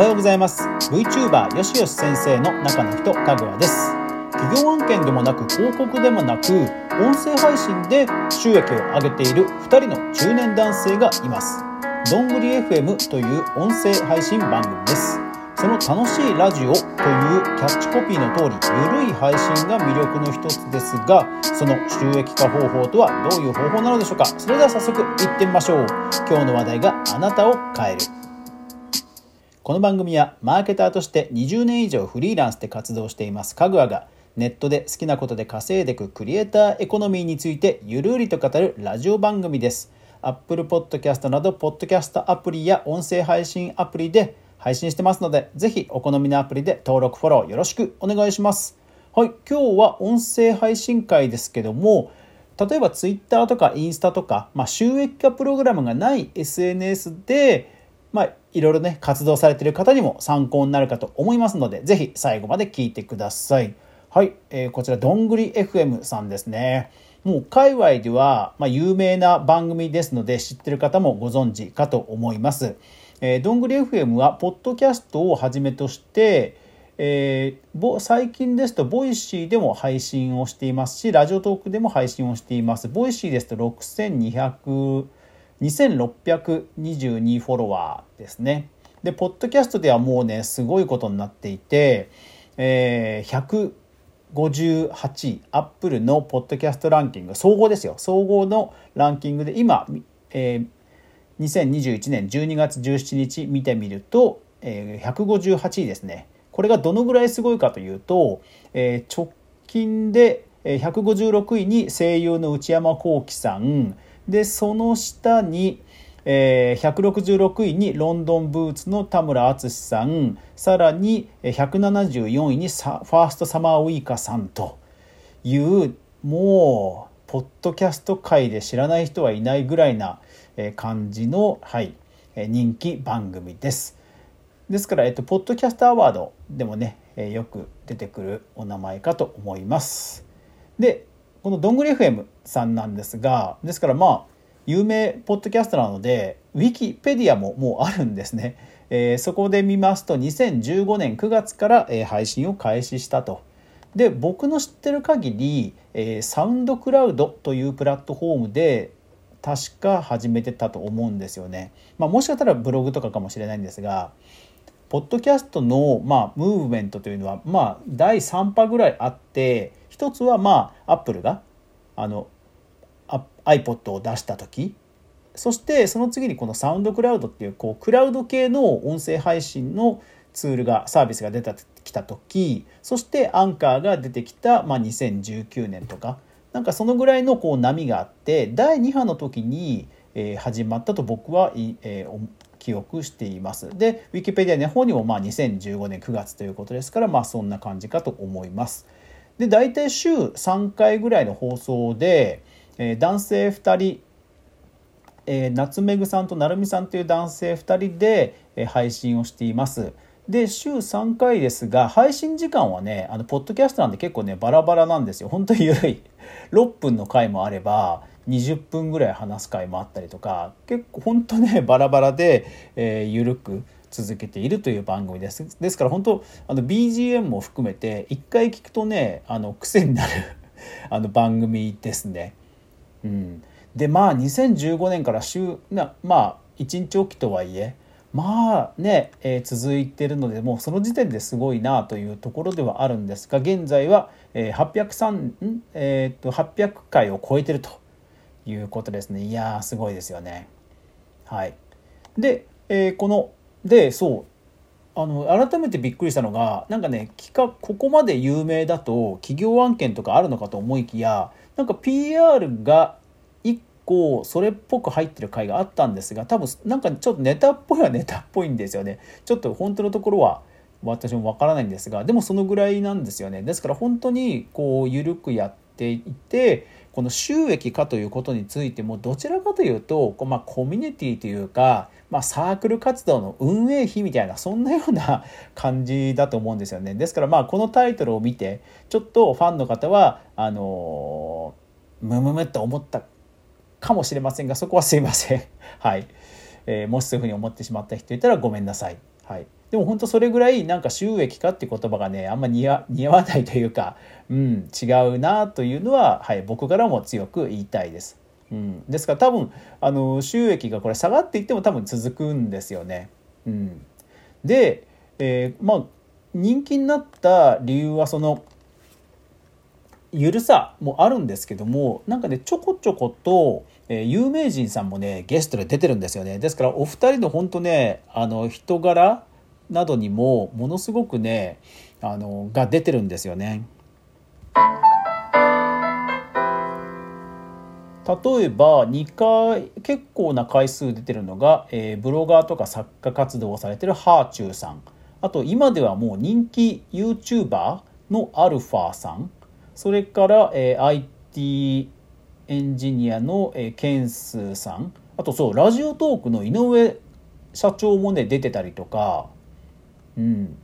おはようございます。VTuber よしよし先生の中の人かぐわです。企業案件でもなく広告でもなく音声配信で収益を上げている2人の中年男性がいます。どんぐり FM という音声配信番組です。その楽しいラジオというキャッチコピーの通りゆるい配信が魅力の一つですがその収益化方法とはどういう方法なのでしょうか。それでは早速いってみましょう。今日の話題があなたを変える。この番組はマーケターとして20年以上フリーランスで活動していますかぐわがネットで好きなことで稼いでいくクリエイターエコノミーについてゆるりと語るラジオ番組です Apple Podcast などポッドキャストアプリや音声配信アプリで配信してますので、ぜひお好みのアプリで登録、フォローよろしくお願いします。はい、今日は音声配信会ですけども、例えば Twitter とかインスタとか、まあ、収益化プログラムがない SNS で、まあ、いろいろね、活動されている方にも参考になるかと思いますので、ぜひ最後まで聞いてください。はい、えー、こちら、どんぐり FM さんですね。もう界隈では、まあ、有名な番組ですので、知ってる方もご存知かと思います。えー、どんぐり FM はポッドキャストをはじめとして、えー、最近ですと Voicy でも配信をしていますし Radiotalk でも配信をしています Voicy ですと6200 2622フォロワーですねでポッドキャストではもうねすごいことになっていて、えー、158位アップルのポッドキャストランキング総合ですよ総合のランキングで今、えー、2021年12月17日見てみると、えー、158位ですね。これがどのぐらいすごいかというと、えー、直近で156位に声優の内山聖輝さんでその下に、えー、166位にロンドンブーツの田村淳さんさらに174位にファーストサマーウイカさんというもうポッドキャスト界で知らない人はいないぐらいな感じの、はい、人気番組です。ですから、えっと、ポッドキャストアワードでもね、よく出てくるお名前かと思います。で、このどんぐり FM さんなんですが、ですからまあ、有名ポッドキャストなので、ウィキペディアももうあるんですね。えー、そこで見ますと、2015年9月から、えー、配信を開始したと。で、僕の知ってる限り、えー、サウンドクラウドというプラットフォームで確か始めてたと思うんですよね。まあ、もしかしたらブログとかかもしれないんですがポッドキャストの、まあ、ムーブメントというのは、まあ、第3波ぐらいあって一つはまあアップルがあの iPod を出した時そしてその次にこのサウンドクラウドっていうこうクラウド系の音声配信のツールがサービスが出てきた時そしてアンカーが出てきた、まあ、2019年とかなんかそのぐらいのこう波があって第2波の時に、え、始まったと僕は、えー、記憶しています。でウィキペディアの方にもまあ2015年9月ということですからまあそんな感じかと思います。で大体週3回ぐらいの放送で、えー、男性2人えー、夏目ぐさんと成美さんという男性2人で、えー、配信をしています。で週3回ですが配信時間はねあのポッドキャストなんで結構ねバラバラなんですよ本当に緩い 6分の回もあれば20分ぐらい話す回もあったりとか結構本当ねバラバラで、えー、緩く続けているという番組です。ですから本当あの BGM も含めて1回聞くとねあの癖になる あの番組ですね。うん、でまあ2015年から週なまあ1日おきとはいえまあね、えー、続いてるのでもうその時点ですごいなというところではあるんですが現在は、えー、803ん、えー、と800回を超えてるということですね。いやすごいですよね。はい、で、えー、このでそう。あの改めてびっくりしたのがなんかね企画ここまで有名だと企業案件とかあるのかと思いきやなんか PR が構それっぽく入ってる回があったんですが多分なんかちょっとネタっぽいはネタっぽいんですよね。ちょっと本当のところは私もわからないんですがでもそのぐらいなんですよね。ですから本当にこう緩くやっていてこの収益化ということについてもどちらかというとまあ、コミュニティというか、まあ、サークル活動の運営費みたいなそんなような 感じだと思うんですよね。ですからまあこのタイトルを見てちょっとファンの方はあのムムムって思ったかもしれませんがそこはすいません。はい、えー、もしそういうふうに思ってしまった人いたらごめんなさい。はい、でも本当それぐらいなんか収益化っていう言葉がねあんま似合わないというか、うん、違うなというのは、はい、僕からも強く言いたいです。うん、ですから多分あの収益がこれ下がっていっても多分続くんですよね。うん、で、えー、まあ人気になった理由はそのゆるさもあるんですけどもなんかねちょこちょこと、えー、有名人さんもねゲストで出てるんですよねですからお二人の本当ねあの人柄などにもものすごくねあのが出てるんですよね。例えば2回結構な回数出てるのが、えー、ブロガーとか作家活動をされてるハーチューさん。あと今ではもう人気 YouTuber のアルファさん。それから、えー、IT エンジニアの、えー、けんすうさん。あとそう Radiotalk の井上社長もね出てたりとか。うん、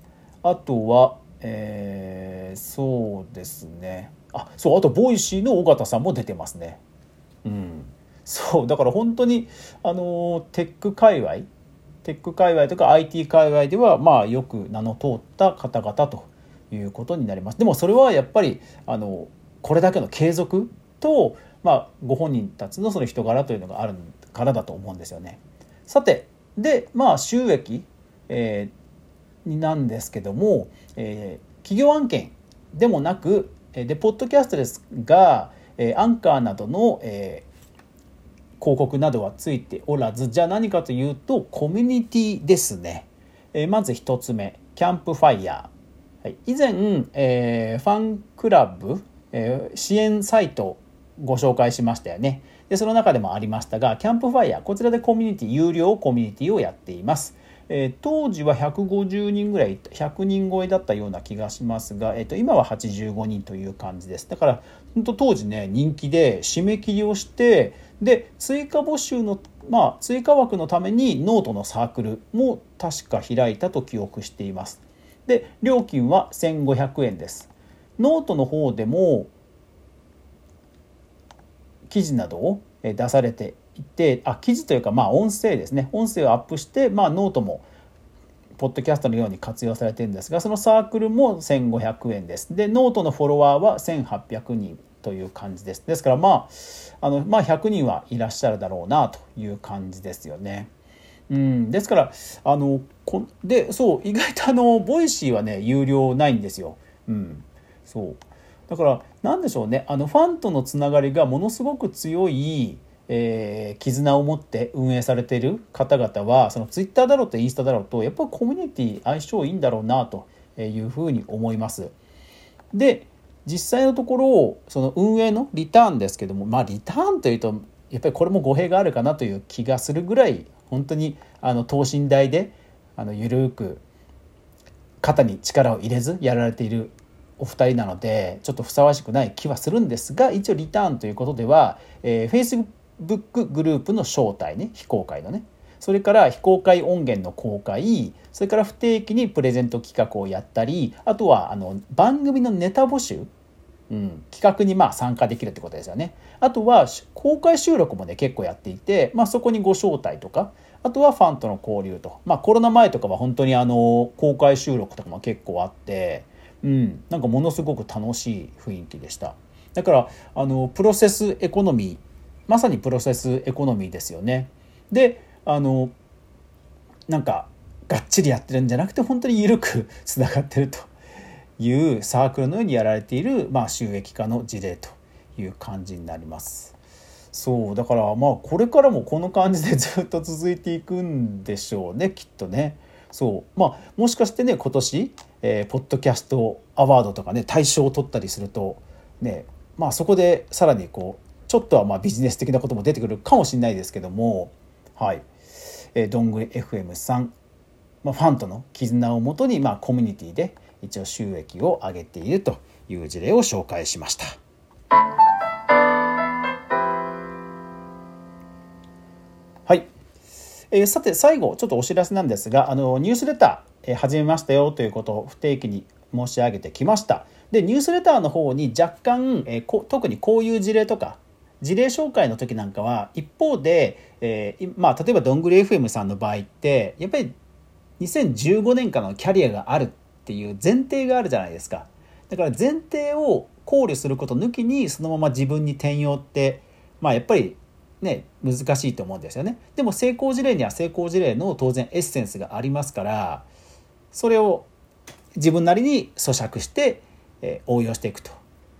あとは、えー、そうですね。あそうあと Voicy の緒方さんも出てますね。うん、そうだから本当にあのテック界隈テック界隈とか IT 界隈ではまあよく名の通った方々ということになります。でもそれはやっぱりあのこれだけの継続と、まあ、ご本人たちのその人柄というのがあるからだと思うんですよね。さてでまあ収益、えー、なんですけども、えー、企業案件でもなくでポッドキャストですが、え、アンカーなどの、えー、広告などはついておらずじゃあ何かというとコミュニティですね、えー、まず1つ目キャンプファイヤー、はい、以前、え、ファンクラブ、え、支援サイトご紹介しましたよね。でその中でもありましたがキャンプファイヤーこちらでコミュニティ有料コミュニティをやっています。えー、当時は150人ぐらい100人超えだったような気がしますが、えー、と今は85人という感じです。だから本当当時ね人気で締め切りをしてで追加募集のまあ追加枠のためにノートのサークルも確か開いたと記憶しています。で料金は1500円です。ノートの方でも記事などを出されててあ記事というかまあ音声ですね。音声をアップして、まあ、ノートもポッドキャストのように活用されてるんですがそのサークルも1500円です。でノートのフォロワーは1800人という感じです。ですからまああの、まあ、100人はいらっしゃるだろうなという感じですよね。うん、ですからあのこでそう意外とあの Voicy はね有料ないんですよ。うん、そう。だから何でしょうね。あのファンとのつながりがものすごく強いえー、絆を持って運営されている方々はそのツイッターだろうとインスタだろうとやっぱりコミュニティ相性いいんだろうなというふうに思います。で実際のところその運営のリターンですけどもまあリターンというとやっぱりこれも語弊があるかなという気がするぐらい本当にあの等身大であの緩く肩に力を入れずやられているお二人なのでちょっとふさわしくない気はするんですが一応リターンということでは、えー、Facebook ブックグループの招待ね非公開のね。それから非公開音源の公開。それから不定期にプレゼント企画をやったり。あとはあの番組のネタ募集、うん、企画にまあ参加できるってことですよね。あとは公開収録もね結構やっていて、まあ、そこにご招待とか。あとはファンとの交流と、まあ、コロナ前とかは本当にあの公開収録とかも結構あって、うん、なんかものすごく楽しい雰囲気でした。だからあのプロセスエコノミーまさにプロセスエコノミーですよね。であのなんかがっちりやってるんじゃなくて本当に緩くつながってるというサークルのようにやられている、まあ、収益化の事例という感じになります。そうだからまあこれからもこの感じでずっと続いていくんでしょうねきっとね。そうまあもしかしてね今年、えー、ポッドキャストアワードとかね大賞を取ったりするとねまあそこでさらにこうちょっとはまあビジネス的なことも出てくるかもしれないですけども、はい。えー、どんぐり FM さん、まあ、ファンとの絆をもとに、まあ、コミュニティで一応収益を上げているという事例を紹介しました。はい。えー、さて最後ちょっとお知らせなんですがあのニュースレター、えー、始めましたよということを不定期に申し上げてきました。でニュースレターの方に若干、えー、特にこういう事例とか事例紹介の時なんかは一方で、えー、まあ例えばどんぐり FM さんの場合ってやっぱり2015年間のキャリアがあるっていう前提があるじゃないですか。だから前提を考慮すること抜きにそのまま自分に転用ってまあやっぱりね難しいと思うんですよね。でも成功事例には成功事例の当然エッセンスがありますからそれを自分なりに咀嚼して、え応用していくと。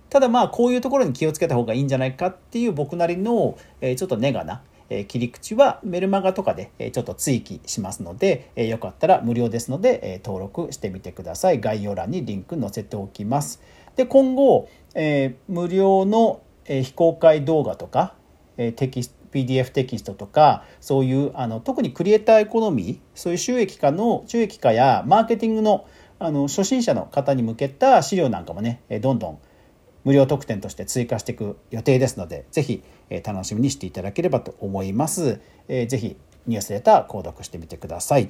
ただまあこういうところに気をつけた方がいいんじゃないかっていう僕なりの、えちょっとネガなえ切り口はメルマガとかで、えちょっと追記しますので、えよかったら無料ですので、え登録してみてください。概要欄にリンク載せておきます。で今後、え無料の、え非公開動画とか、えテキスト PDF テキストとかそういうあの特にクリエイターエコノミーそういう収益化の収益化やマーケティングのあの初心者の方に向けた資料なんかもねどんどん無料特典として追加していく予定ですので是非楽しみにしていただければと思います。是非ニュースレター購読してみてください。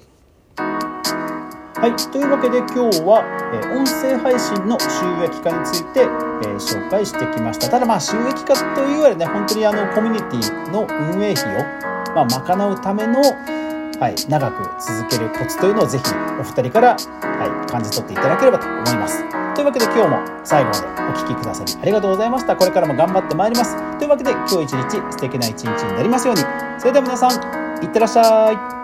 はい、というわけで今日は、え音声配信の収益化について、え紹介してきました。ただまあ収益化というよりね、本当にあのコミュニティの運営費を、まあ、賄うための、はい、長く続けるコツというのをぜひお二人から、はい、感じ取っていただければと思います。というわけで今日も最後までお聴きくださりありがとうございました。これからも頑張ってまいります。というわけで今日一日素敵な一日になりますように。それでは皆さん、いってらっしゃい。